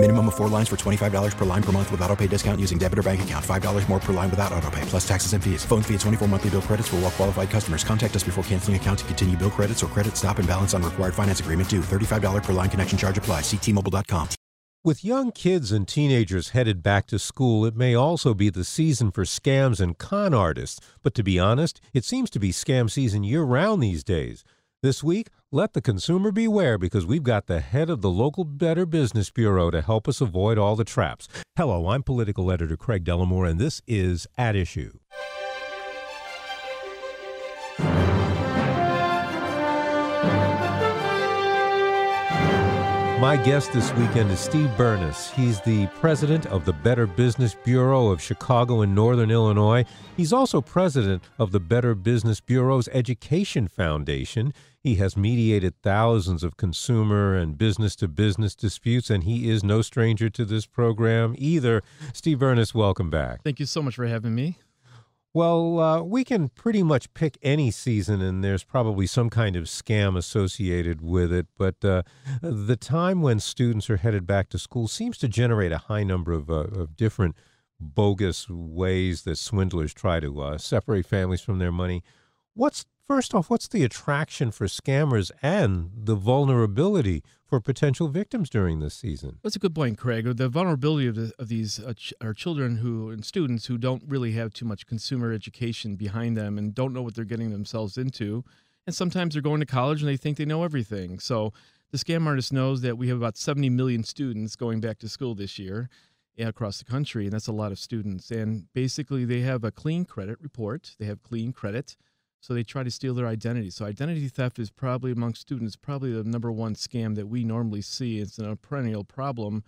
Minimum of four lines for $25 per line per month with auto pay discount using debit or bank account. $5 more per line without auto pay, plus taxes and fees. Phone fee at 24 monthly bill credits for all well qualified customers. Contact us before canceling account to continue bill credits or credit stop and balance on required finance agreement due. $35 per line connection charge apply. Ctmobile.com. With young kids and teenagers headed back to school, it may also be the season for scams and con artists. But to be honest, it seems to be scam season year round these days. This week, let the consumer beware because we've got the head of the local Better Business Bureau to help us avoid all the traps. Hello, I'm political editor Craig Dellimore, and this is At Issue. My guest this weekend is Steve Bernas. He's the president of the Better Business Bureau of Chicago and Northern Illinois. He's also president of the Better Business Bureau's Education Foundation. He has mediated thousands of consumer and business to business disputes, and he is no stranger to this program either. Steve Bernas, welcome back. Thank you so much for having me. Well, uh, we can pretty much pick any season, and there's probably some kind of scam associated with it. But uh, the time when students are headed back to school seems to generate a high number of, uh, of different bogus ways that swindlers try to uh, separate families from their money. What's first off, what's the attraction for scammers and the vulnerability for potential victims during this season? That's a good point, Craig. The vulnerability of, the, of these uh, are children who and students who don't really have too much consumer education behind them and don't know what they're getting themselves into. And sometimes they're going to college and they think they know everything. So the scam artist knows that we have about 70 million students going back to school this year across the country, and that's a lot of students. And basically, they have a clean credit report. They have clean credit so they try to steal their identity. So identity theft is probably among students probably the number one scam that we normally see. It's a perennial problem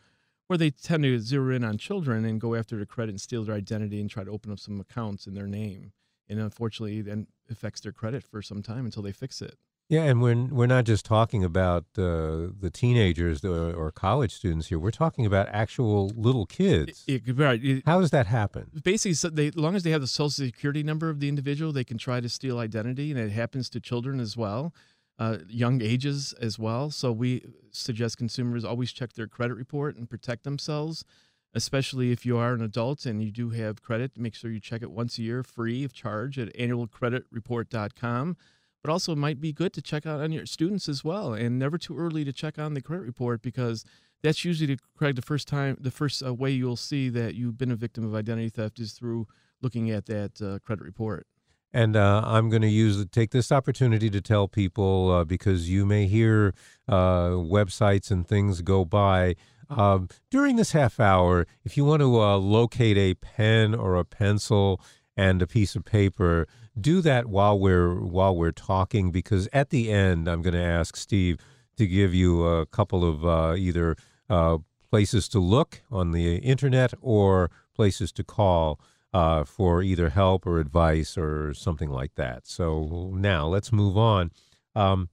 where they tend to zero in on children and go after their credit and steal their identity and try to open up some accounts in their name. And unfortunately, then affects their credit for some time until they fix it. Yeah, and we're we're not just talking about uh, the teenagers or, or, college students here. We're talking about actual little kids. It, it, right. It, How does that happen? Basically, so they, as long as they have the social security number of the individual, they can try to steal identity, and it happens to children as well, uh, young ages as well. So we suggest consumers always check their credit report and protect themselves, especially if you are an adult and you do have credit. Make sure you check it once a year, free of charge, at annualcreditreport.com but also it might be good to check out on your students as well and never too early to check on the credit report because that's usually the, Craig the first time the first uh, way you'll see that you've been a victim of identity theft is through looking at that uh, credit report and uh, I'm going to use take this opportunity to tell people uh, because you may hear uh, websites and things go by. Um, during this half hour, if you want to uh, locate a pen or a pencil and a piece of paper, do that while we're while we're talking because at the end I'm going to ask Steve to give you a couple of uh, either uh, places to look on the internet or places to call uh, for either help or advice or something like that. So now let's move on. Um,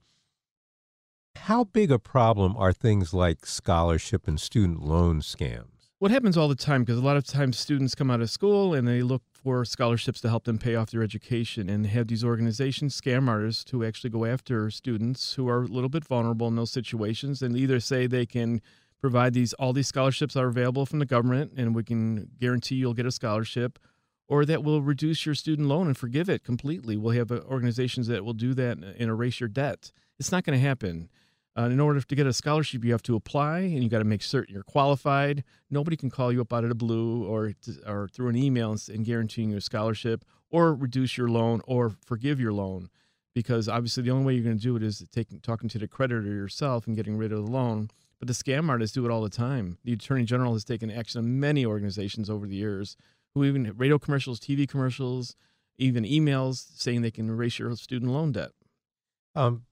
how big a problem are things like scholarship and student loan scams? What happens all the time, because a lot of times students come out of school and they look for scholarships to help them pay off their education and have these organizations, scam artists, who actually go after students who are a little bit vulnerable in those situations and either say they can provide these all these scholarships are available from the government and we can guarantee you'll get a scholarship or that will reduce your student loan and forgive it completely. We'll have uh, organizations that will do that and erase your debt. It's not going to happen. Uh, in order to get a scholarship, you have to apply, and you got to make certain you're qualified. Nobody can call you up out of the blue or or through an email and, and guaranteeing you a scholarship, or reduce your loan, or forgive your loan, because obviously the only way you're going to do it is taking talking to the creditor yourself and getting rid of the loan. But the scam artists do it all the time. The attorney general has taken action on many organizations over the years, who even radio commercials, TV commercials, even emails saying they can erase your student loan debt. Um,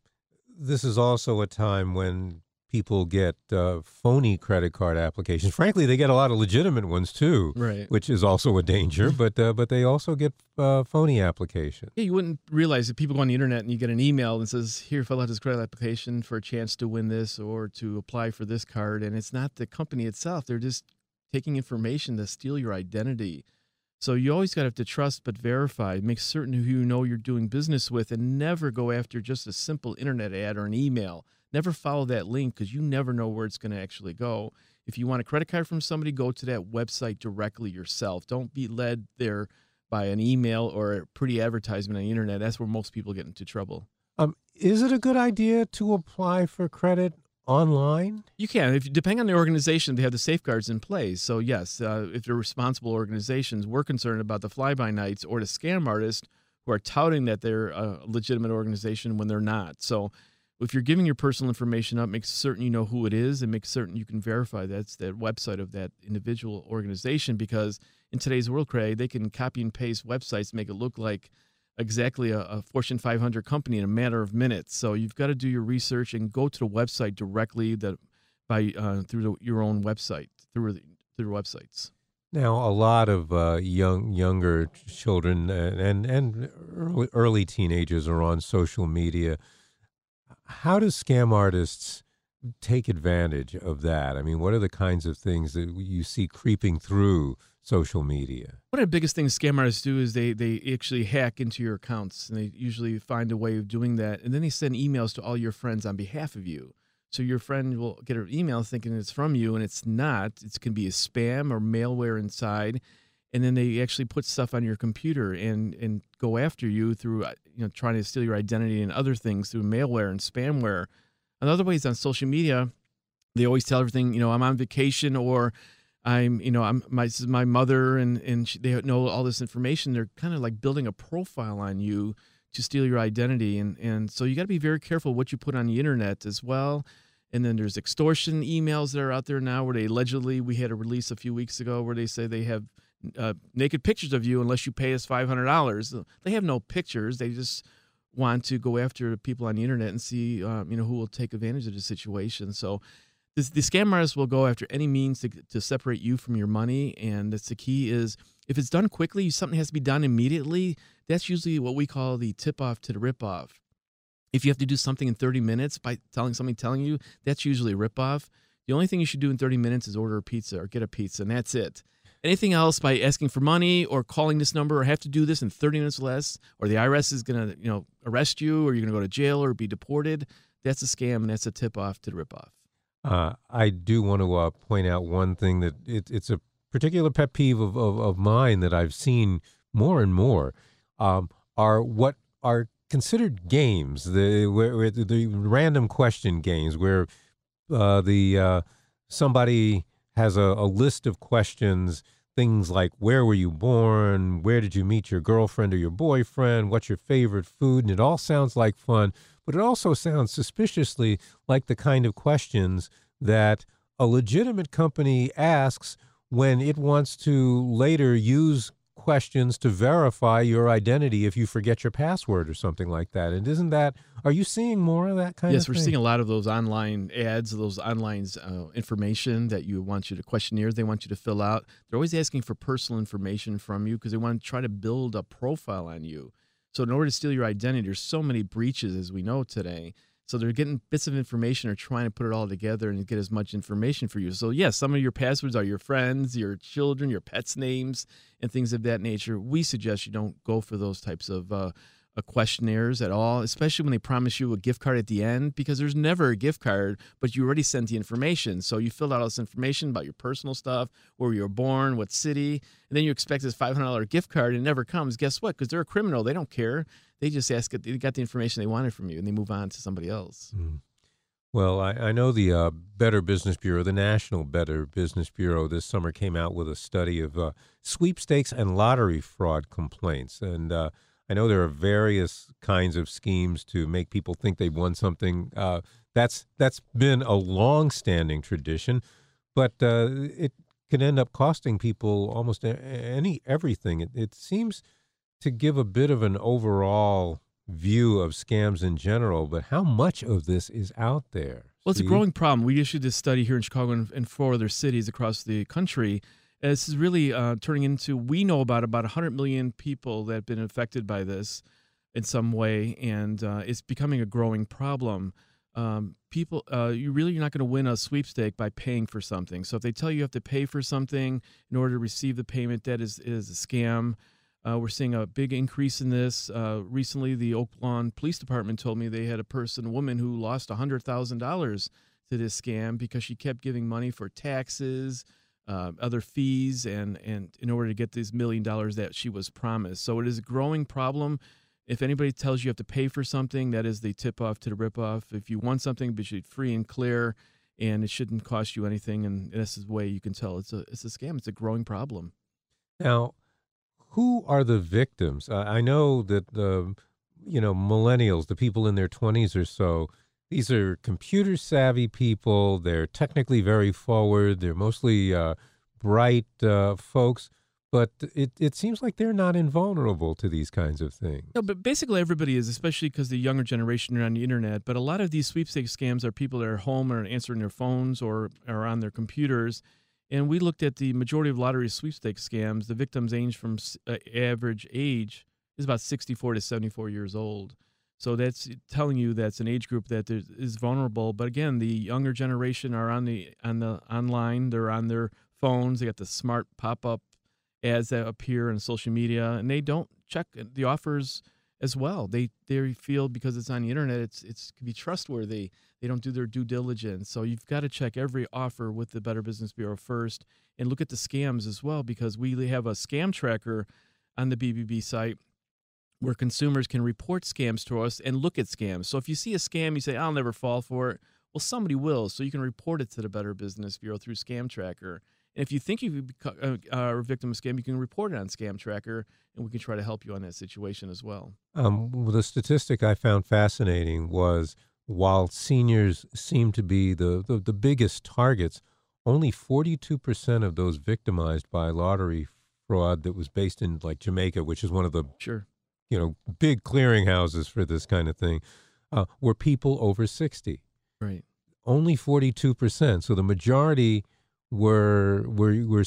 this is also a time when people get uh, phony credit card applications. Frankly, they get a lot of legitimate ones too, Right. which is also a danger. but uh, but they also get uh, phony applications. Yeah, you wouldn't realize that people go on the internet and you get an email that says, "Here, fill out this credit application for a chance to win this or to apply for this card," and it's not the company itself. They're just taking information to steal your identity. So you always got to have to trust but verify. Make certain who you know you're doing business with, and never go after just a simple internet ad or an email. Never follow that link because you never know where it's going to actually go. If you want a credit card from somebody, go to that website directly yourself. Don't be led there by an email or a pretty advertisement on the internet. That's where most people get into trouble. Um, is it a good idea to apply for credit online? You can, if depending on the organization, they have the safeguards in place. So yes, uh, if they're responsible organizations, we're concerned about the fly-by-nights or the scam artists who are touting that they're a legitimate organization when they're not. So if you're giving your personal information up, make certain you know who it is and make certain you can verify that's the website of that individual organization because in today's world, Craig, they can copy and paste websites, make it look like exactly a, a Fortune 500 company in a matter of minutes. So you've got to do your research and go to the website directly that by uh, through the, your own website through the, through websites. Now, a lot of uh, young younger children and and early, early teenagers are on social media. How do scam artists take advantage of that? I mean, what are the kinds of things that you see creeping through social media? One of the biggest things scam artists do is they they actually hack into your accounts, and they usually find a way of doing that, and then they send emails to all your friends on behalf of you. So your friend will get an email thinking it's from you, and it's not. It can be a spam or malware inside, and then they actually put stuff on your computer and and go after you through uh, you know trying to steal your identity and other things through malware and spamware. Another way is on social media. They always tell everything. You know, I'm on vacation or I'm, you know, I'm my my mother, and and she, they know all this information. They're kind of like building a profile on you to steal your identity, and and so you got to be very careful what you put on the internet as well. And then there's extortion emails that are out there now where they allegedly we had a release a few weeks ago where they say they have uh, naked pictures of you unless you pay us five hundred dollars. They have no pictures. They just want to go after people on the internet and see, um, you know, who will take advantage of the situation. So this, the scam will go after any means to, to separate you from your money. And that's the key is if it's done quickly, something has to be done immediately. That's usually what we call the tip off to the rip off. If you have to do something in 30 minutes by telling somebody telling you, that's usually a rip off. The only thing you should do in 30 minutes is order a pizza or get a pizza, and that's it. Anything else by asking for money or calling this number or have to do this in 30 minutes or less, or the IRS is going to, you know, arrest you or you're going to go to jail or be deported, that's a scam and that's a tip off to the rip off. Uh, I do want to uh, point out one thing that it, it's a particular pet peeve of, of, of, mine that I've seen more and more um, are what are considered games, the where, the, random question games, where uh, the uh, somebody has a, a list of questions things like where were you born, where did you meet your girlfriend or your boyfriend, what's your favorite food, and it all sounds like fun, but it also sounds suspiciously like the kind of questions that a legitimate company asks when it wants to later use questions to verify your identity if you forget your password or something like that. And isn't that, are you seeing more of that kind yes, of? Yes, we're seeing a lot of those online ads, those online uh, information that you want you to questionnaires they want you to fill out. They're always asking for personal information from you because they want to try to build a profile on you. So in order to steal your identity, there's so many breaches as we know today. So they're getting bits of information or trying to put it all together and get as much information for you. So yes, some of your passwords are your friends, your children, your pets' names, and things of that nature. We suggest you don't go for those types of uh, questionnaires at all, especially when they promise you a gift card at the end, because there's never a gift card, but you already sent the information. So you filled out all this information about your personal stuff, where you were born, what city, and then you expect this $500 gift card and it never comes. Guess what? Because they're a criminal, they don't care. They just ask it, they got the information they wanted from you, and they move on to somebody else. Mm. Well, I, I, know the uh, Better Business Bureau, the National Better Business Bureau, this summer came out with a study of uh, sweepstakes and lottery fraud complaints. And uh, I know there are various kinds of schemes to make people think they've won something. Uh, that's that's been a long-standing tradition, but uh, it can end up costing people almost any everything. It, it seems to give a bit of an overall view of scams in general, but how much of this is out there, Well, it's a growing problem. We issued this study here in Chicago and, and four other cities across the country. And this is really uh, turning into, we know about about 100 million people that have been affected by this in some way, and uh, it's becoming a growing problem. Um, people, uh, you really you're not going to win a sweepstake by paying for something. So if they tell you you have to pay for something in order to receive the payment, that is is a scam. Uh, we're seeing a big increase in this. Uh, recently, the Oak Lawn Police Department told me they had a person, a woman, who lost $100,000 to this scam because she kept giving money for taxes, uh, other fees, and, and in order to get this million dollars that she was promised. So it is a growing problem. If anybody tells you you have to pay for something, that is the tip off to the rip off. If you want something, be free and clear, and it shouldn't cost you anything. And this is the way you can tell it's a it's a scam. It's a growing problem. Now, who are the victims? Uh, I know that the, you know, millennials, the people in their 20s or so, these are computer savvy people. They're technically very forward. They're mostly uh, bright uh, folks, but it, it seems like they're not invulnerable to these kinds of things. No, but basically everybody is, especially because the younger generation are on the internet. But a lot of these sweepstakes scams are people that are home or answering their phones or are on their computers. And we looked at the majority of lottery sweepstakes scams. The victims age from uh, average age is about 64 to 74 years old. So that's telling you that's an age group that is vulnerable. But again, the younger generation are on the on the online. They're on their phones. They got the smart pop up ads that appear on social media, and they don't check the offers as well. They they feel because it's on the internet, it's it's can be trustworthy. They don't do their due diligence. So you've got to check every offer with the Better Business Bureau first, and look at the scams as well because we have a scam tracker on the BBB site where consumers can report scams to us and look at scams. So if you see a scam, you say, "I'll never fall for it." Well, somebody will. So you can report it to the Better Business Bureau through Scam Tracker. And if you think you uh, are a victim of scam, you can report it on Scam Tracker, and we can try to help you on that situation as well. Um, the statistic I found fascinating was while seniors seem to be the, the, the biggest targets, only 42% of those victimized by lottery fraud that was based in like Jamaica, which is one of the sure you know big clearinghouses for this kind of thing, uh, were people over 60. Right. Only 42%. So the majority were were were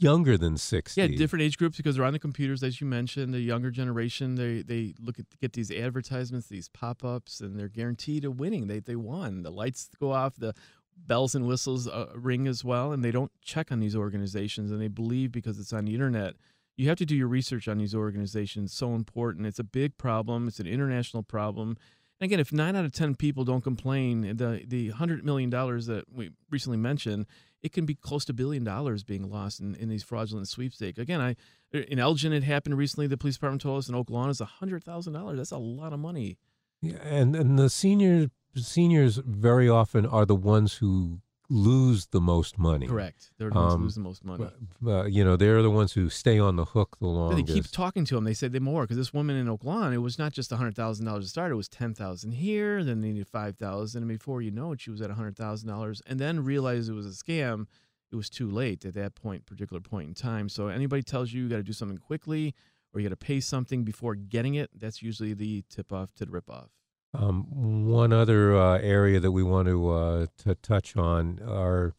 younger than 60 yeah different age groups because they're on the computers as you mentioned the younger generation they they look at get these advertisements these pop-ups and they're guaranteed a winning they they won the lights go off the bells and whistles uh, ring as well and they don't check on these organizations and they believe because it's on the internet you have to do your research on these organizations so important it's a big problem it's an international problem and again if 9 out of 10 people don't complain the the 100 million dollars that we recently mentioned it can be close to a billion dollars being lost in, in these fraudulent sweepstakes. Again, I in Elgin it happened recently. The police department told us in Oak Lawn is hundred thousand dollars. That's a lot of money. Yeah, and and the seniors seniors very often are the ones who lose the most money. Correct. They're the ones Um, who lose the most money. Uh, you know, they're the ones who stay on the hook the But longest. they keep talking to them. They say they more because this woman in Oak Lawn, it was not just hundred thousand dollars to start. It was ten thousand here. Then they needed five thousand, and before you know it, she was at hundred thousand dollars, and then realized it was a scam. It was too late at that point, particular point in time. So anybody tells you you got to do something quickly or you got to pay something before getting it, that's usually the tip off to the rip off. Um, one other uh, area that we want to uh, to touch on are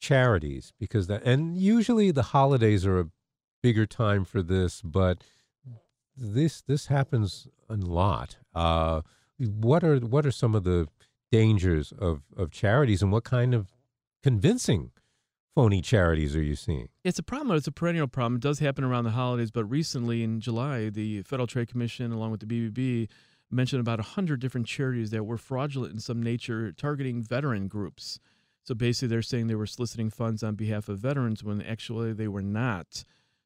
charities because that and usually the holidays are a bigger time for this, but this this happens a lot. Uh, what are what are some of the dangers of of charities and what kind of convincing phony charities are you seeing? It's a problem. It's a perennial problem. It does happen around the holidays, but recently in July, the Federal Trade Commission, along with the BBB, mentioned about 100 different charities that were fraudulent in some nature, targeting veteran groups. So basically, they're saying they were soliciting funds on behalf of veterans when actually they were not.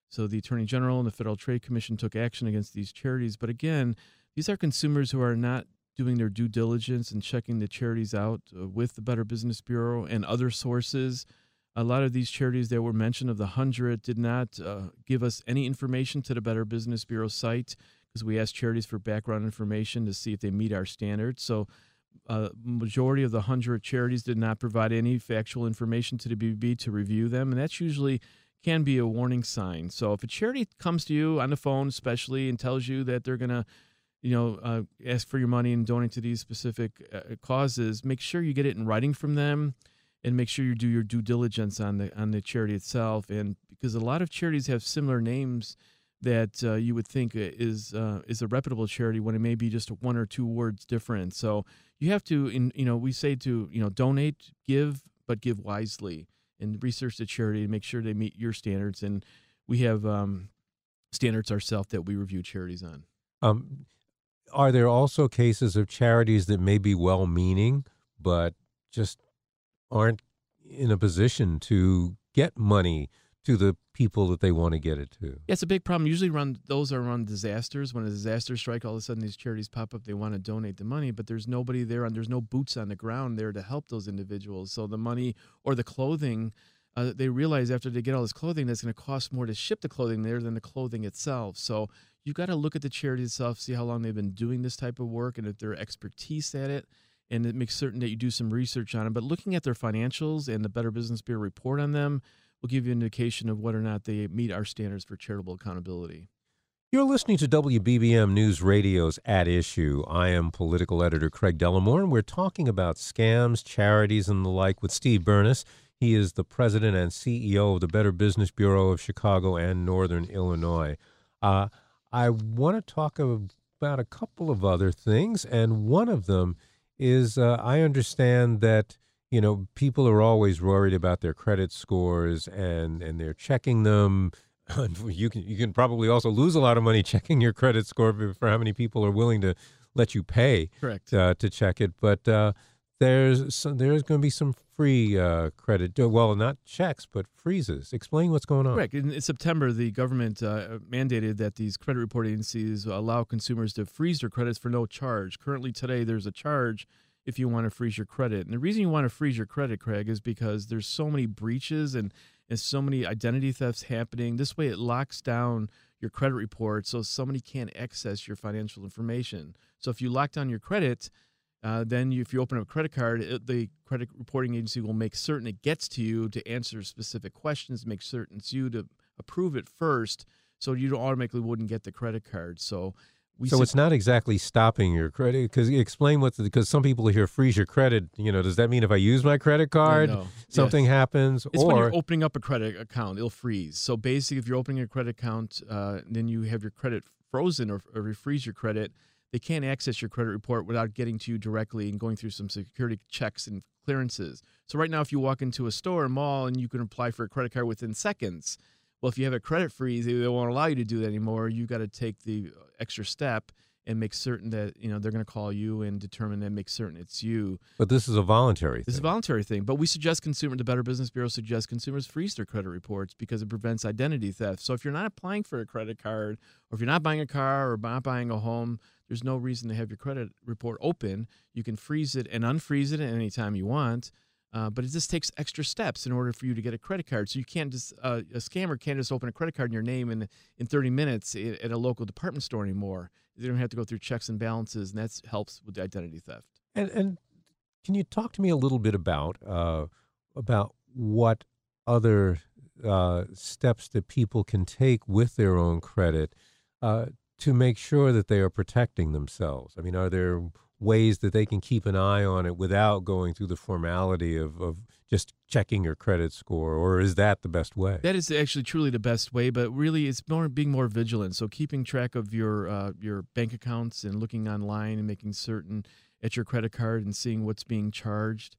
So the Attorney General and the Federal Trade Commission took action against these charities. But again, these are consumers who are not doing their due diligence and checking the charities out uh, with the Better Business Bureau and other sources. A lot of these charities that were mentioned of the hundred did not uh, give us any information to the Better Business Bureau site because we ask charities for background information to see if they meet our standards. So, uh, majority of the hundred charities did not provide any factual information to the BBB to review them, and that's usually can be a warning sign. So, if a charity comes to you on the phone, especially, and tells you that they're going to you know, uh, ask for your money and donate to these specific uh, causes, make sure you get it in writing from them, and make sure you do your due diligence on the on the charity itself. And because a lot of charities have similar names that uh, you would think is uh, is a reputable charity when it may be just one or two words different. So you have to, in, you know, we say to you know donate, give, but give wisely, and research the charity and make sure they meet your standards. And we have um, standards ourselves that we review charities on. Um, are there also cases of charities that may be well meaning, but just aren't in a position to get money to the people that they want to get it to? Yeah, it's a big problem. Usually, run those are run disasters. When a disaster strike, all of a sudden these charities pop up. They want to donate the money, but there's nobody there, and there's no boots on the ground there to help those individuals. So the money or the clothing. Uh, they realize after they get all this clothing that's going to cost more to ship the clothing there than the clothing itself. So you've got to look at the charity itself, see how long they've been doing this type of work, and if their expertise at it, and it makes certain that you do some research on them. But looking at their financials and the Better Business Bureau report on them will give you an indication of whether or not they meet our standards for charitable accountability. You're listening to WBBM News Radio's At Issue. I am political editor Craig Dellimore, and we're talking about scams, charities, and the like with Steve Bernas. He is the president and CEO of the Better Business Bureau of Chicago and Northern Illinois. Uh, I want to talk about a couple of other things, and one of them is uh, I understand that you know people are always worried about their credit scores and and they're checking them. you can you can probably also lose a lot of money checking your credit score for, how many people are willing to let you pay correct uh, to check it, but. Uh, there's some, there's going to be some free uh, credit. Uh, well, not checks, but freezes. Explain what's going on. Correct. In, in September, the government uh, mandated that these credit reporting agencies allow consumers to freeze their credits for no charge. Currently, today, there's a charge if you want to freeze your credit. And the reason you want to freeze your credit, Craig, is because there's so many breaches and, and so many identity thefts happening. This way, it locks down your credit report so somebody can't access your financial information. So if you lock down your credit, uh, then you, if you open up a credit card, it, the credit reporting agency will make certain it gets to you to answer specific questions, make certain it's you to approve it first, so you automatically wouldn't get the credit card. So we so it's not exactly stopping your credit because explain what because some people hear freeze your credit. You know, does that mean if I use my credit card, no. something yes. happens? It's or when you're opening up a credit account, it'll freeze. So basically, if you're opening a credit account, uh, then you have your credit frozen or, or freeze your credit they can't access your credit report without getting to you directly and going through some security checks and clearances. So right now, if you walk into a store or mall and you can apply for a credit card within seconds, well, if you have a credit freeze, they won't allow you to do that anymore. You got to take the uh, extra step and make certain that you know they're going to call you and determine and make certain it's you. But this is a voluntary. This thing. is a voluntary thing. But we suggest consumer. The Better Business Bureau suggests consumers freeze their credit reports because it prevents identity theft. So if you're not applying for a credit card, or if you're not buying a car or not buying a home, there's no reason to have your credit report open. You can freeze it and unfreeze it at any time you want. Uh, but it just takes extra steps in order for you to get a credit card. So you can't just uh, a scammer can't just open a credit card in your name in in 30 minutes at a local department store anymore. They don't have to go through checks and balances, and that helps with the identity theft. And and can you talk to me a little bit about uh, about what other uh, steps that people can take with their own credit uh, to make sure that they are protecting themselves? I mean, are there ways that they can keep an eye on it without going through the formality of, of just checking your credit score or is that the best way? That is actually truly the best way but really it's more being more vigilant. So keeping track of your uh, your bank accounts and looking online and making certain at your credit card and seeing what's being charged.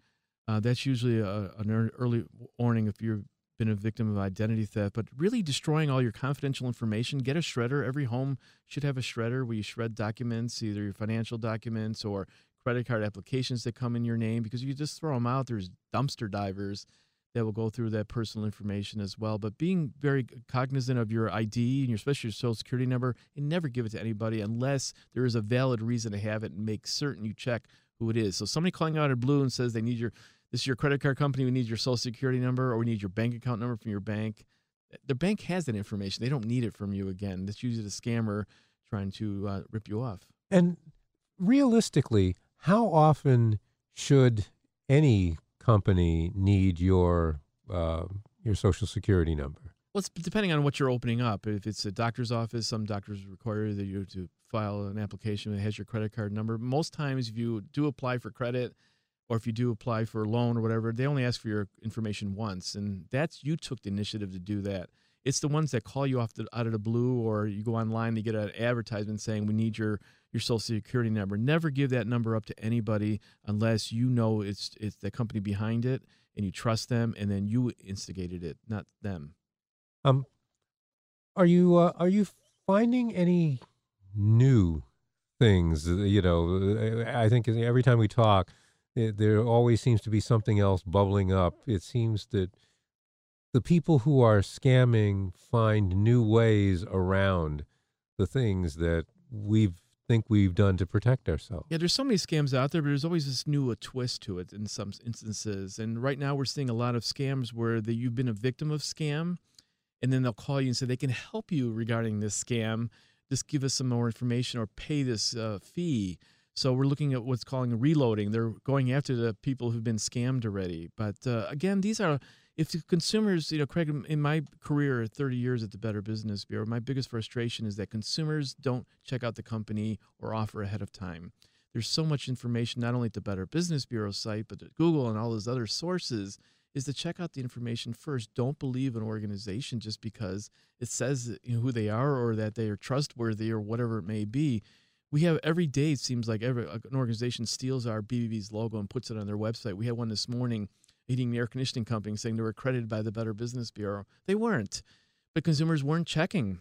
Uh, that's usually a, an early warning if you've been a victim of identity theft but really destroying all your confidential information get a shredder every home should have a shredder where you shred documents either your financial documents or credit card applications that come in your name because you just throw them out. There's dumpster divers that will go through that personal information as well. But being very cognizant of your ID and your especially your social security number and never give it to anybody unless there is a valid reason to have it and make certain you check who it is. So somebody calling out of blue and says they need your this is your credit card company, we need your social security number or we need your bank account number from your bank. The bank has that information. They don't need it from you again. That's usually a scammer trying to uh, rip you off. And realistically, how often should any company need your uh, your social security number? Well, it's depending on what you're opening up. If it's a doctor's office, some doctors require that you to file an application that has your credit card number. Most times, if you do apply for credit, or if you do apply for a loan or whatever, they only ask for your information once, and that's you took the initiative to do that. It's the ones that call you off the, out of the blue, or you go online, they get an advertisement saying we need your your social security number. Never give that number up to anybody unless you know it's it's the company behind it and you trust them, and then you instigated it, not them. Um, are you uh, are you finding any new things? You know, I think every time we talk, it, there always seems to be something else bubbling up. It seems that the people who are scamming find new ways around the things that we think we've done to protect ourselves. Yeah, there's so many scams out there, but there's always this new a twist to it in some instances. And right now, we're seeing a lot of scams where the, you've been a victim of scam, and then they'll call you and say they can help you regarding this scam. Just give us some more information or pay this uh, fee. So we're looking at what's calling reloading. They're going after the people who've been scammed already. But uh, again, these are if the consumers, you know, Craig, in my career, 30 years at the Better Business Bureau, my biggest frustration is that consumers don't check out the company or offer ahead of time. There's so much information, not only at the Better Business Bureau site, but at Google and all those other sources, is to check out the information first. Don't believe an organization just because it says who they are or that they are trustworthy or whatever it may be. We have every day, it seems like every an organization steals our BBB's logo and puts it on their website. We had one this morning heating and air conditioning company saying they were accredited by the Better Business Bureau. They weren't, but consumers weren't checking.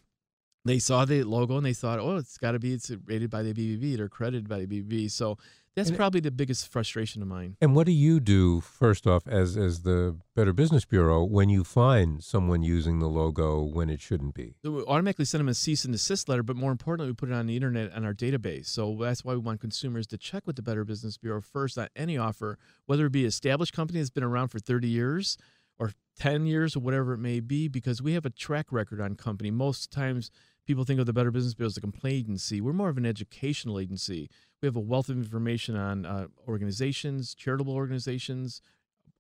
They saw the logo and they thought, oh, it's got to be it's rated by the BBB. They're accredited by the BBB. So that's And probably the biggest frustration of mine. And what do you do first off as as the Better Business Bureau when you find someone using the logo when it shouldn't be? So we automatically send them a cease and desist letter, but more importantly, we put it on the internet on our database. So that's why we want consumers to check with the Better Business Bureau first on any offer, whether it be an established company that's been around for 30 years or 10 years or whatever it may be, because we have a track record on company. Most times people think of the Better Business Bureau as a complaint agency. We're more of an educational agency. We have a wealth of information on uh, organizations, charitable organizations,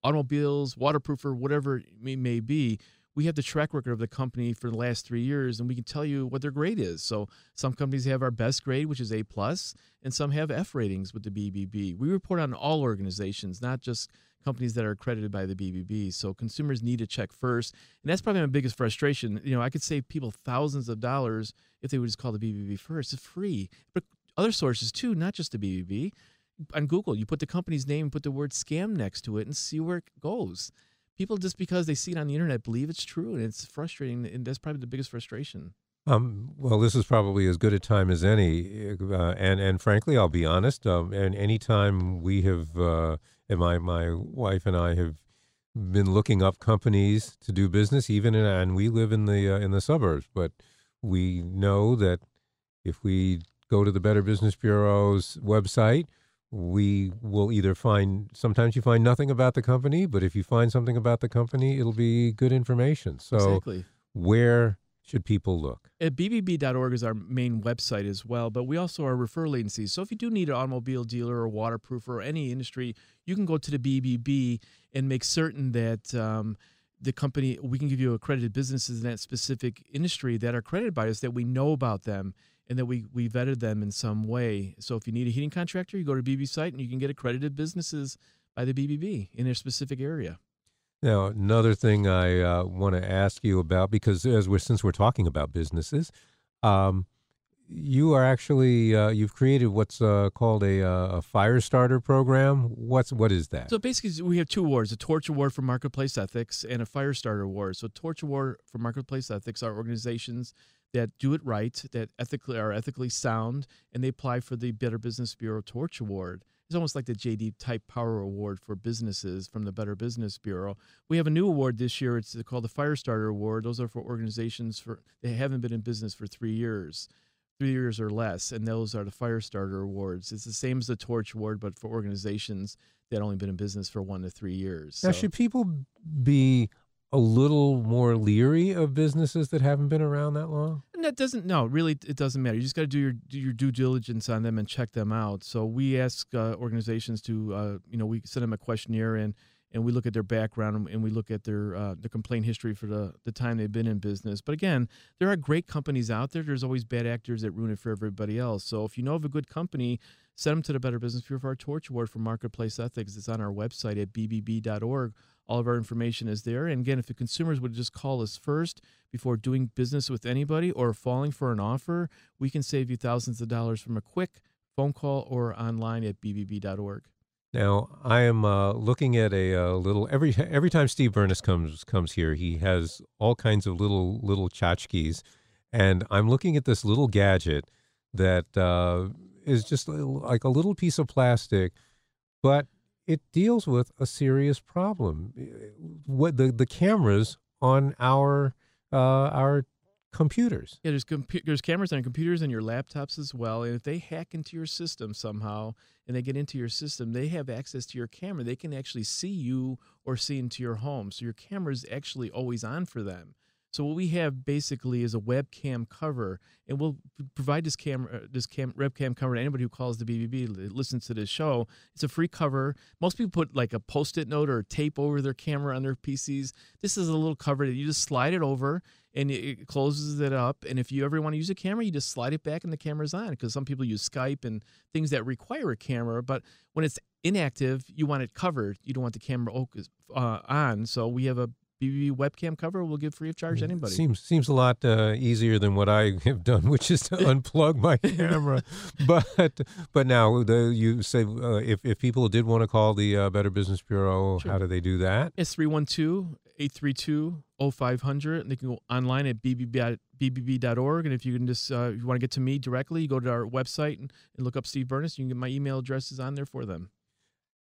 automobiles, waterproofer, whatever it may, be. We have the track record of the company for the last three years, and we can tell you what their grade is. So some companies have our best grade, which is A plus, and some have F ratings with the BBB. We report on all organizations, not just companies that are accredited by the BBB. So consumers need to check first, and that's probably my biggest frustration. You know, I could save people thousands of dollars if they would just call the BBB first. It's free, but other sources too, not just the BBB. On Google, you put the company's name, put the word scam next to it, and see where it goes. People just because they see it on the internet believe it's true, and it's frustrating. And that's probably the biggest frustration. Um, well, this is probably as good a time as any, uh, and and frankly, I'll be honest. Um, and any time we have, uh, and my my wife and I have been looking up companies to do business, even in, and we live in the uh, in the suburbs, but we know that if we go to the Better Business Bureau's website, we will either find sometimes you find nothing about the company, but if you find something about the company, it'll be good information. So exactly. where should people look? At bbb.org is our main website as well, but we also are referral agencies. So if you do need an automobile dealer or waterproofer or any industry, you can go to the BBB and make certain that um, the company we can give you accredited businesses in that specific industry that are accredited by us that we know about them and that we we vetted them in some way. So if you need a heating contractor, you go to BB site and you can get accredited businesses by the BBB in their specific area. Now, another thing I uh, want to ask you about, because as we're since we're talking about businesses, um, you are actually uh, you've created what's uh, called a, uh, a fire starter program. What's what is that? So basically, we have two awards: a Torch Award for Marketplace Ethics and a Fire Starter Award. So Torch Award for Marketplace Ethics are organizations that do it right, that ethically are ethically sound, and they apply for the Better Business Bureau Torch Award. It's almost like the JD Type Power Award for businesses from the Better Business Bureau. We have a new award this year. It's called the Firestarter Award. Those are for organizations for they haven't been in business for three years, three years or less, and those are the Firestarter Awards. It's the same as the Torch Award, but for organizations that only been in business for one to three years. now, So- should people be a little more leery of businesses that haven't been around that long? And that doesn't no really it doesn't matter. You just got to do your do your due diligence on them and check them out. So we ask uh, organizations to uh, you know we send them a questionnaire and and we look at their background and we look at their uh, the complaint history for the, the time they've been in business. But again, there are great companies out there. There's always bad actors that ruin it for everybody else. So if you know of a good company, send them to the Better Business Bureau for our Torch Award for Marketplace Ethics. It's on our website at bbb.org. All of our information is there. And again, if the consumers would just call us first before doing business with anybody or falling for an offer, we can save you thousands of dollars from a quick phone call or online at bbb.org. Now I am uh, looking at a, uh, little every every time Steve Bernas comes comes here, he has all kinds of little little tchotchkes, and I'm looking at this little gadget that uh, is just like a little piece of plastic, but it deals with a serious problem. What the the cameras on our uh, our computers. Yeah, there's compu- there's cameras on computers and your laptops as well. And if they hack into your system somehow and they get into your system, they have access to your camera. They can actually see you or see into your home. So your camera is actually always on for them. So what we have basically is a webcam cover, and we'll provide this camera, this cam, webcam cover to anybody who calls the BBB, listens to this show. It's a free cover. Most people put like a post-it note or tape over their camera on their PCs. This is a little cover that you just slide it over, and it closes it up. And if you ever want to use a camera, you just slide it back, and the camera's on. Because some people use Skype and things that require a camera, but when it's inactive, you want it covered. You don't want the camera uh, on. So we have a BBB webcam cover we'll give free of charge to Mm, anybody. Seems seems a lot uh, easier than what I have done, which is to unplug my camera. but but now the, you say uh, if if people did want to call the uh, Better Business Bureau, Sure. how do they do that? It's 312 832 0500. And they can go online at bbb, bbb.org. And if you can just, uh, if you want to get to me directly, you go to our website and, and look up Steve Bernas. You can get my email addresses on there for them.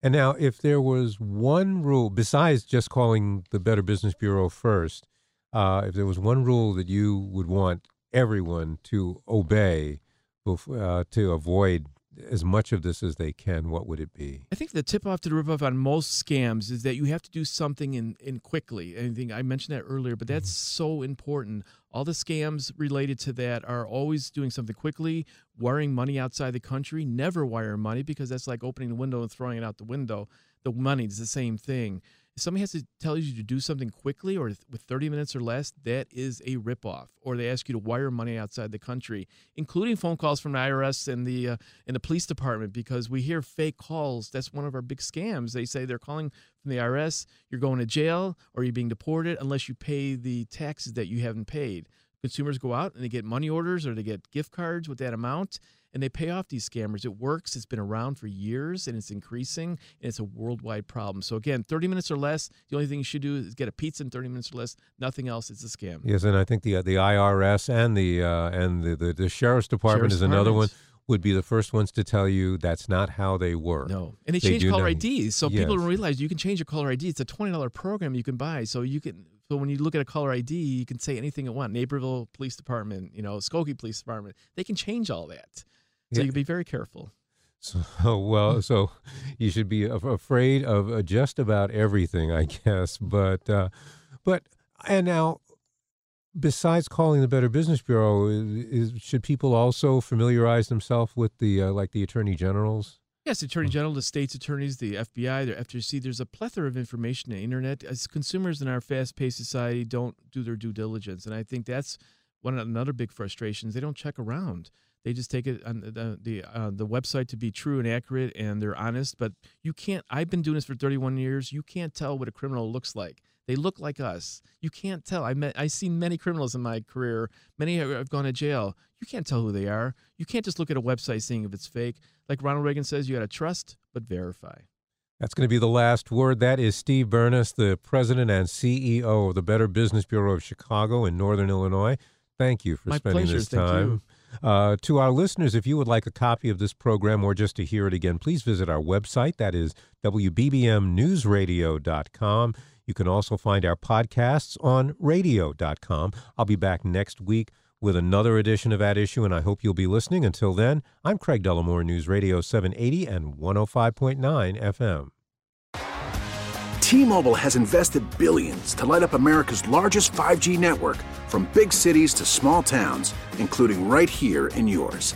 And now, if there was one rule besides just calling the Better Business Bureau first, uh, if there was one rule that you would want everyone to obey uh, to avoid as much of this as they can, what would it be? I think the tip off to the rip off on most scams is that you have to do something in, in quickly. Anything I mentioned that earlier, but that's mm-hmm. so important. All the scams related to that are always doing something quickly, wiring money outside the country. Never wire money because that's like opening the window and throwing it out the window. The money is the same thing. If somebody has to tell you to do something quickly or with 30 minutes or less, that is a ripoff. Or they ask you to wire money outside the country, including phone calls from the IRS and the uh, and the police department, because we hear fake calls. That's one of our big scams. They say they're calling from the IRS. You're going to jail or you're being deported unless you pay the taxes that you haven't paid. Consumers go out and they get money orders or they get gift cards with that amount and they pay off these scammers. It works. It's been around for years and it's increasing and it's a worldwide problem. So again, 30 minutes or less, the only thing you should do is get a pizza in 30 minutes or less. Nothing else. It's a scam. Yes, and I think the the IRS and the uh, and the, the the sheriff's department Sheriff's is another one. Would be the first ones to tell you that's not how they work. No. And they, They change caller not- IDs. So people don't realize you can change your caller ID. It's a $20 program you can buy. So you can so when you look at a caller ID, you can say anything you want. Naperville Police Department, you know, Skokie Police Department. They can change all that. So Yeah. you can be very careful. So well, so you should be afraid of uh, just about everything, I guess. But uh, but and now, besides calling the Better Business Bureau, is, is, should people also familiarize themselves with the uh, like the attorney generals? Yes, Attorney General, the state's attorneys, the FBI, the FTC. There's a plethora of information on the internet. As consumers in our fast-paced society don't do their due diligence, and I think that's one of another big frustration is they don't check around. They just take it on the the, uh, the website to be true and accurate, and they're honest. But you can't. I've been doing this for 31 years. You can't tell what a criminal looks like. They look like us. You can't tell. I met. I've seen many criminals in my career. Many have gone to jail. You can't tell who they are. You can't just look at a website seeing if it's fake. Like Ronald Reagan says, you got to trust but verify. That's going to be the last word. That is Steve Bernas, the president and CEO of the Better Business Bureau of Chicago in Northern Illinois. Thank you for My spending pleasure. this Thank time. Uh, to our listeners, if you would like a copy of this program or just to hear it again, please visit our website. That is WBBMNewsRadio.com. You can also find our podcasts on radio.com. I'll be back next week with another edition of At Issue, and I hope you'll be listening. Until then, I'm Craig Dellimore, News Radio 780 and 105.9 FM. T-Mobile has invested billions to light up America's largest 5G network from big cities to small towns, including right here in yours.